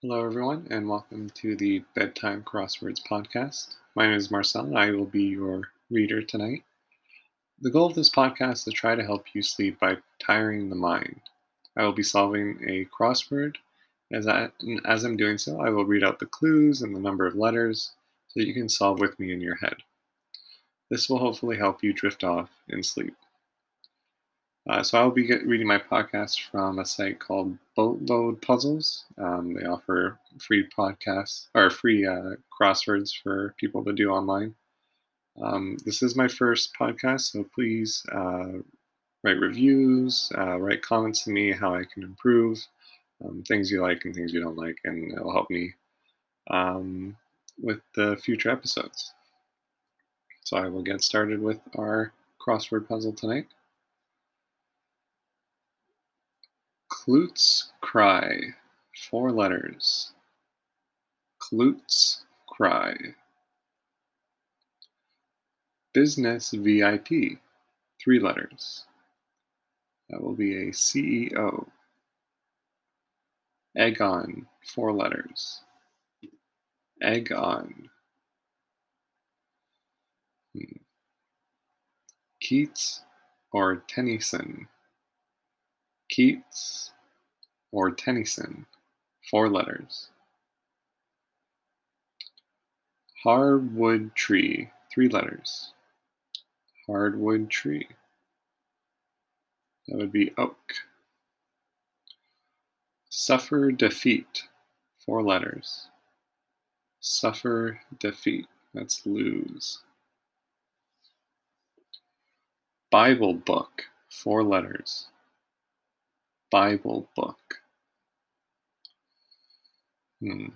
Hello, everyone, and welcome to the Bedtime Crosswords podcast. My name is Marcel, and I will be your reader tonight. The goal of this podcast is to try to help you sleep by tiring the mind. I will be solving a crossword. As, I, as I'm doing so, I will read out the clues and the number of letters so that you can solve with me in your head. This will hopefully help you drift off in sleep. Uh, so I'll be get, reading my podcast from a site called Boatload Puzzles. Um, they offer free podcasts or free uh, crosswords for people to do online. Um, this is my first podcast, so please uh, write reviews, uh, write comments to me how I can improve, um, things you like and things you don't like, and it'll help me um, with the future episodes. So I will get started with our crossword puzzle tonight. Klutz Cry, four letters. Klutz Cry. Business VIP, three letters. That will be a CEO. Egg on, four letters. Egg on. Hmm. Keats or Tennyson? Keats or Tennyson, four letters. Hardwood tree, three letters. Hardwood tree. That would be oak. Suffer defeat, four letters. Suffer defeat, that's lose. Bible book, four letters. Bible book. Hmm.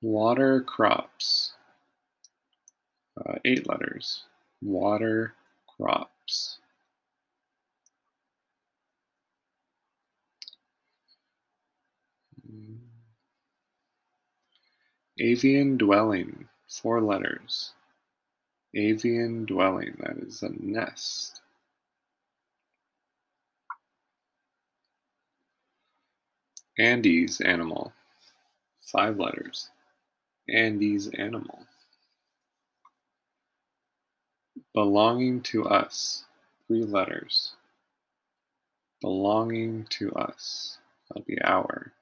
Water crops. Uh, eight letters. Water crops. Hmm. Avian dwelling. Four letters. Avian dwelling, that is a nest. Andes animal, five letters. Andes animal. Belonging to us, three letters. Belonging to us, that'll be our.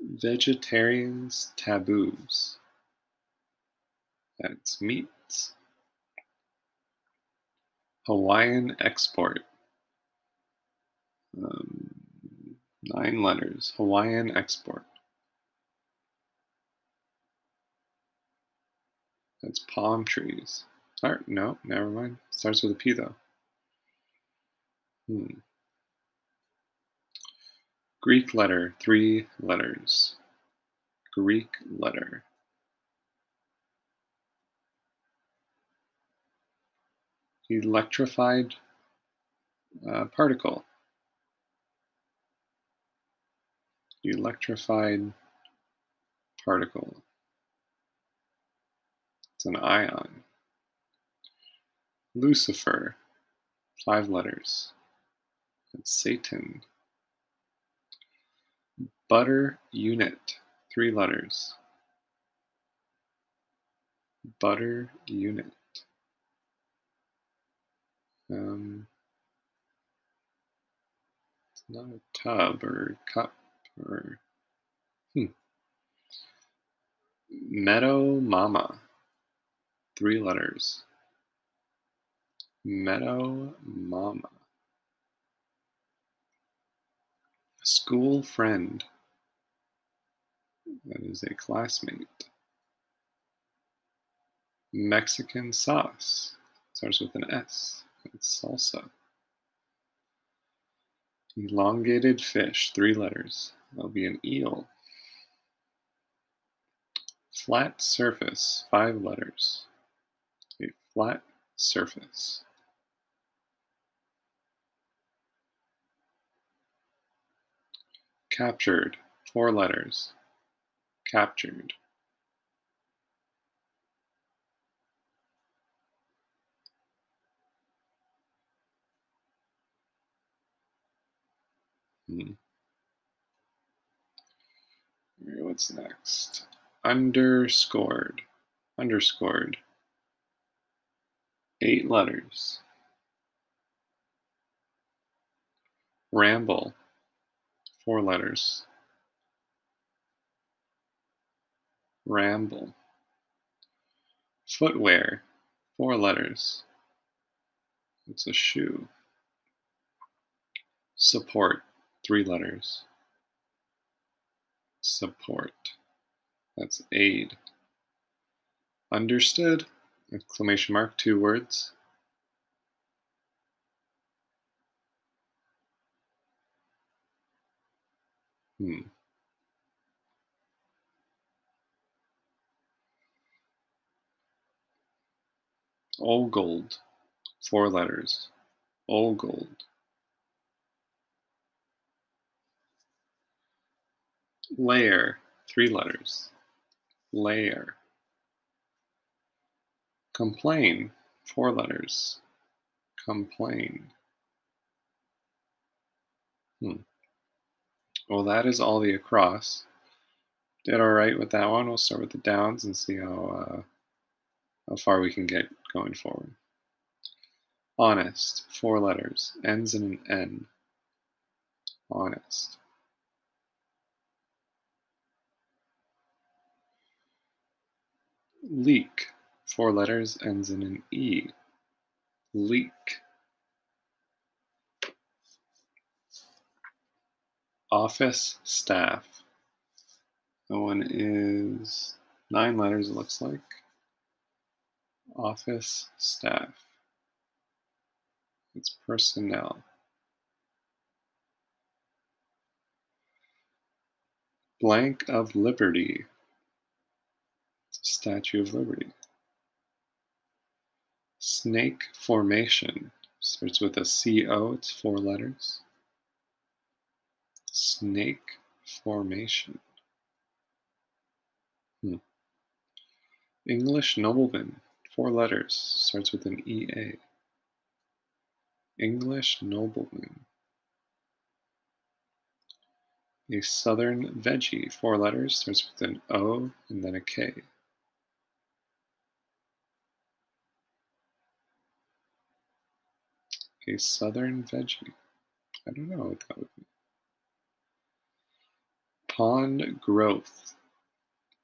Vegetarians' taboos. That's meat. Hawaiian export. Um, nine letters. Hawaiian export. That's palm trees. Start. No, never mind. Starts with a P though. Hmm. Greek letter, three letters. Greek letter. Electrified uh, particle. Electrified particle. It's an ion. Lucifer, five letters. It's Satan. Butter unit, three letters. Butter unit. Um, it's not a tub or cup or hmm. Meadow Mama. Three letters. Meadow Mama. School friend. That is a classmate. Mexican sauce. Starts with an S. It's salsa. Elongated fish, three letters. That'll be an eel. Flat surface, five letters. A flat surface. Captured, four letters. Captured. Hmm. What's next? Underscored. Underscored. Eight letters. Ramble. Four letters. Ramble. Footwear. Four letters. It's a shoe. Support. Three letters. Support. That's aid. Understood. Exclamation mark, two words. Hmm. All gold, four letters. Old Layer, three letters. Layer. Complain, four letters. Complain. Hmm. Well, that is all the across. Did all right with that one. We'll start with the downs and see how uh, how far we can get going forward. Honest, four letters, ends in an N. Honest. Leak, four letters, ends in an E. Leak. Office staff. That one is nine letters, it looks like. Office staff. It's personnel. Blank of Liberty. Statue of Liberty. Snake Formation. Starts with a C-O, it's four letters. Snake Formation. Hmm. English Nobleman. Four letters. Starts with an EA. English nobleman. A southern veggie. Four letters. Starts with an O and then a K. A southern veggie. I don't know what that would be. Pond growth.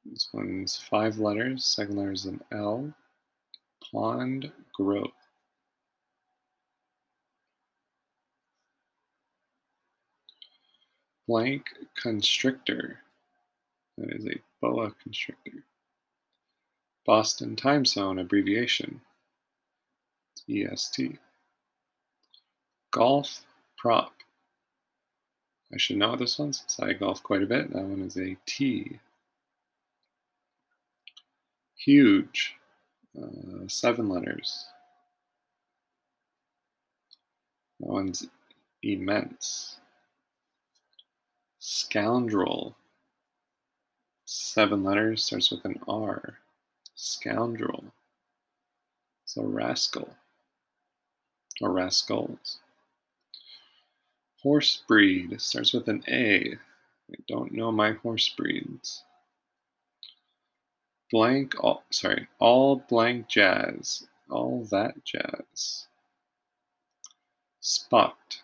This one's five letters. Second letter is an L. Pond growth. Blank constrictor. That is a boa constrictor. Boston time zone abbreviation. EST. Golf prop. I should know this one since I golf quite a bit. That one is a T. Huge. Uh, seven letters. That one's immense. Scoundrel. Seven letters, starts with an R. Scoundrel. So rascal. Or rascals. Horse breed starts with an A. I don't know my horse breeds blank all sorry all blank jazz all that jazz spot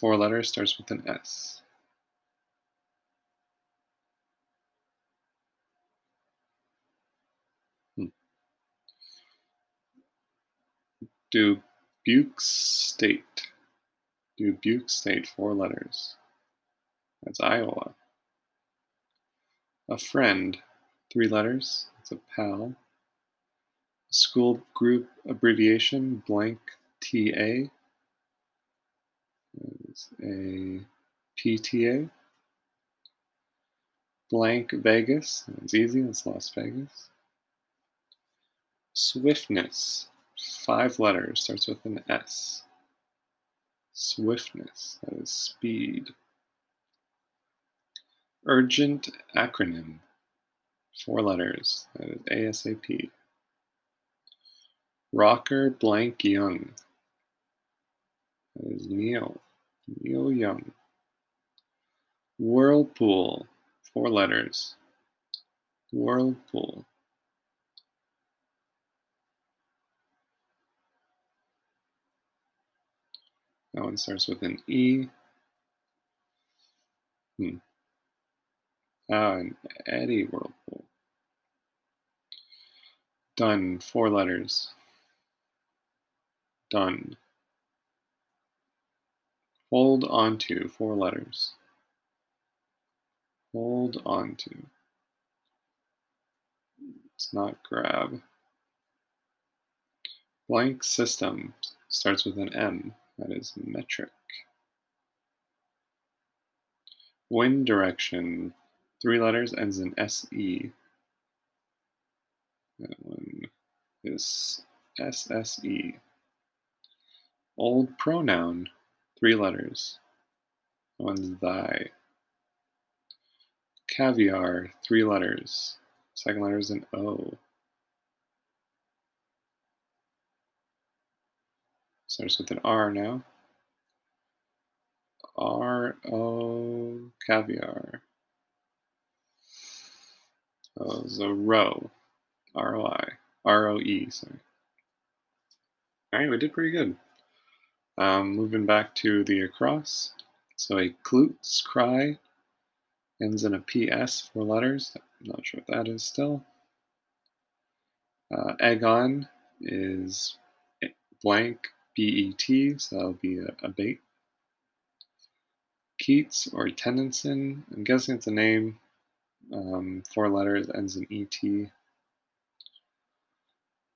four letters starts with an s hmm. Dubuque State. Dubuque State, four letters. That's Iowa. A friend, three letters. It's a PAL. School group abbreviation blank TA is a PTA. Blank Vegas, it's easy, it's Las Vegas. Swiftness, five letters, starts with an S. Swiftness, that is speed. Urgent acronym, Four letters. That is ASAP. Rocker blank Young. That is Neil. Neil Young. Whirlpool, four letters. Whirlpool. That one starts with an E. Hmm. Ah, an eddy whirlpool. Done, four letters. Done. Hold onto, four letters. Hold onto. It's not grab. Blank system starts with an M. That is metric. Wind direction, three letters, ends in SE. That one is SSE. Old pronoun, three letters. That one's thy. Caviar, three letters. Second letter is an O. Starts with an R now. R O caviar. Oh, the row. R O I. R O E, sorry. Alright, we did pretty good. Um, moving back to the across. So a klutz cry ends in a PS, letters. I'm not sure what that is still. Uh, egg on is blank BET, so that'll be a, a bait. Keats or Tennyson, I'm guessing it's a name. Um, four letters, ends in ET.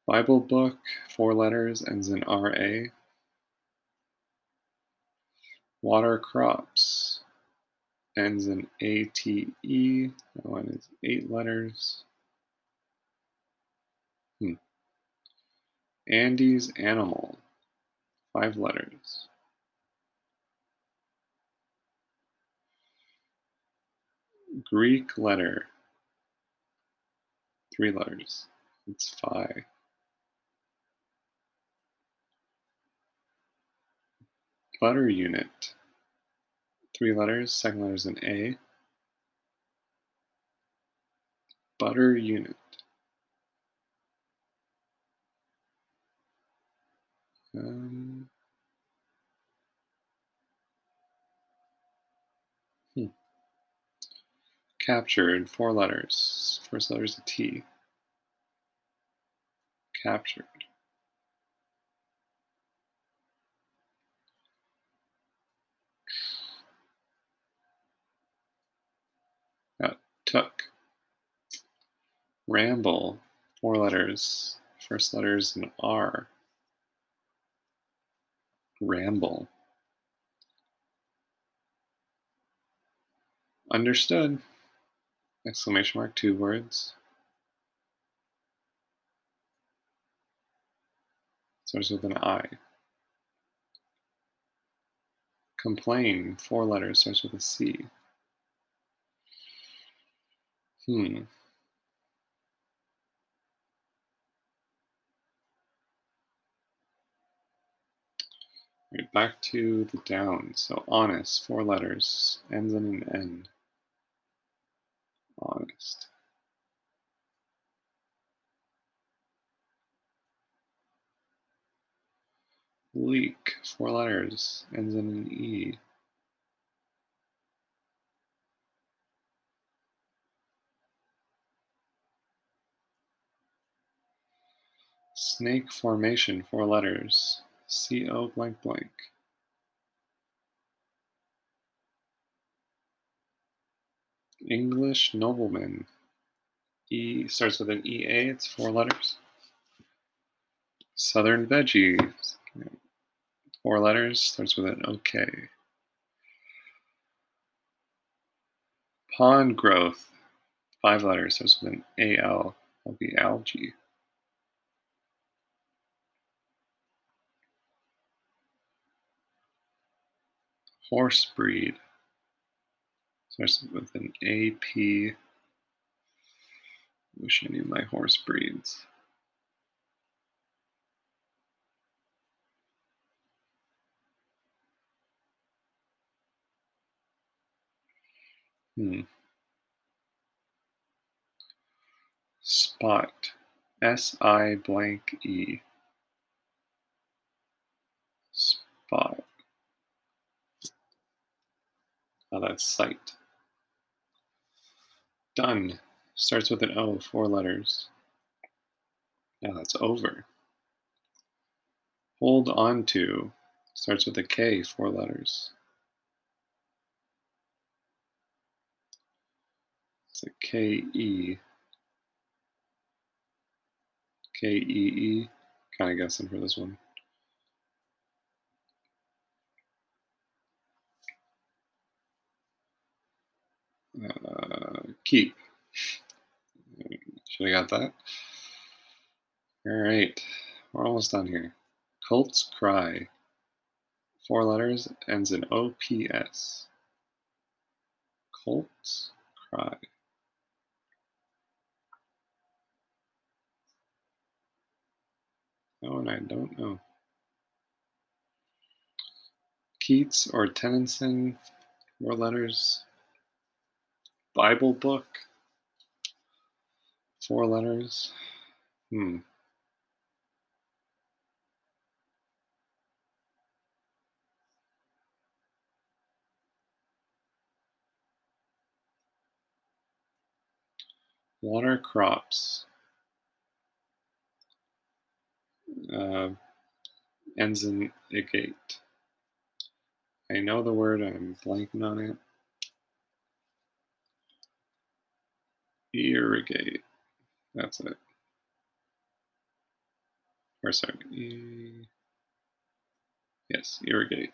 Bible book, four letters, ends in RA. Water crops, ends in ATE. That one is eight letters. Hmm. Andes animal, five letters. Greek letter, three letters. It's phi. Butter unit, three letters, second letter is an A. Butter unit. Um, hmm. Captured, four letters. First letter is a T. Captured. Uh, took. Ramble, four letters. First letter is an R. Ramble. Understood. Exclamation mark, two words. Starts with an I. Complain, four letters, starts with a C. Hmm. Right, back to the down. So honest, four letters, ends in an N. Honest. Leak, four letters, ends in an E. Snake formation, four letters, C-O blank blank. English nobleman. E starts with an EA, it's four letters. Southern veggies. Four letters, starts with an OK. Pond growth. Five letters, starts with an AL. That'll be algae. Horse breed. Starts with an AP. Wish I knew my horse breeds. Hmm. Spot. S I blank E. Spot. Oh, that's sight. Done. Starts with an O, four letters. Now that's over. Hold on to. Starts with a K, four letters. It's a K E. K E E. Kind of guessing for this one. Uh, keep. Should have got that. All right, we're almost done here. Colts cry. Four letters, ends in OPS. Colts cry. Oh, and I don't know. Keats or Tennyson, more letters. Bible book, four letters. Hmm. Water crops. Uh, ends in agate. I know the word, I'm blanking on it. Irrigate. That's it. Or sorry. Yes, irrigate.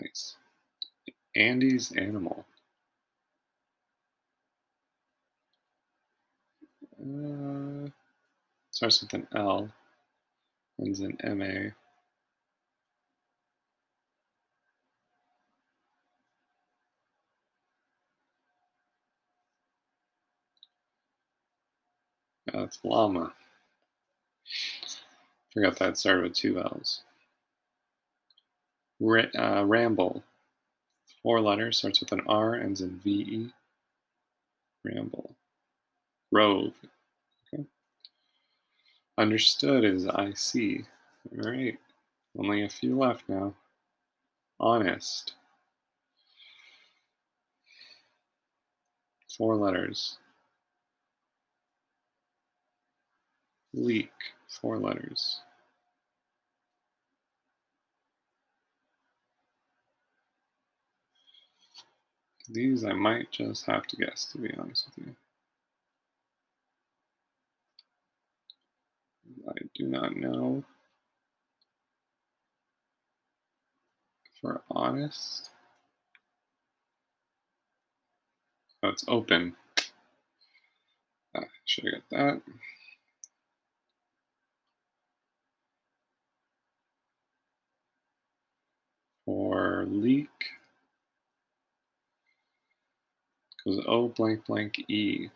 Nice. Andes animal. Uh, starts with an L, ends in MA. That's llama. Forgot that started with two L's. Ra uh, ramble. Four letters, starts with an R, ends in VE. Ramble. Rove. Okay. Understood is I see. All right. Only a few left now. Honest. Four letters. Leak. Four letters. These I might just have to guess, to be honest with you. I do not know. For honest. Oh, open. Ah, should have got that. For leak. Goes O oh, blank blank E.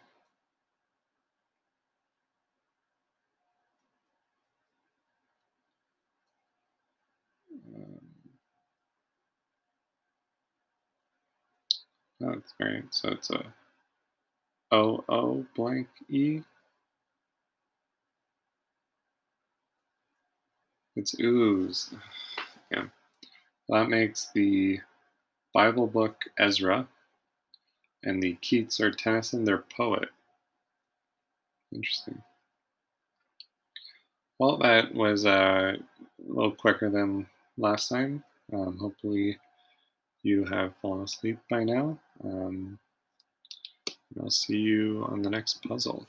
Um, oh, that's right. So it's a O O blank E. It's ooze. Yeah. That makes the Bible book Ezra and the Keats or Tennyson their poet. Interesting. Well, that was uh, a little quicker than last time. Um, hopefully, you have fallen asleep by now. Um, I'll see you on the next puzzle.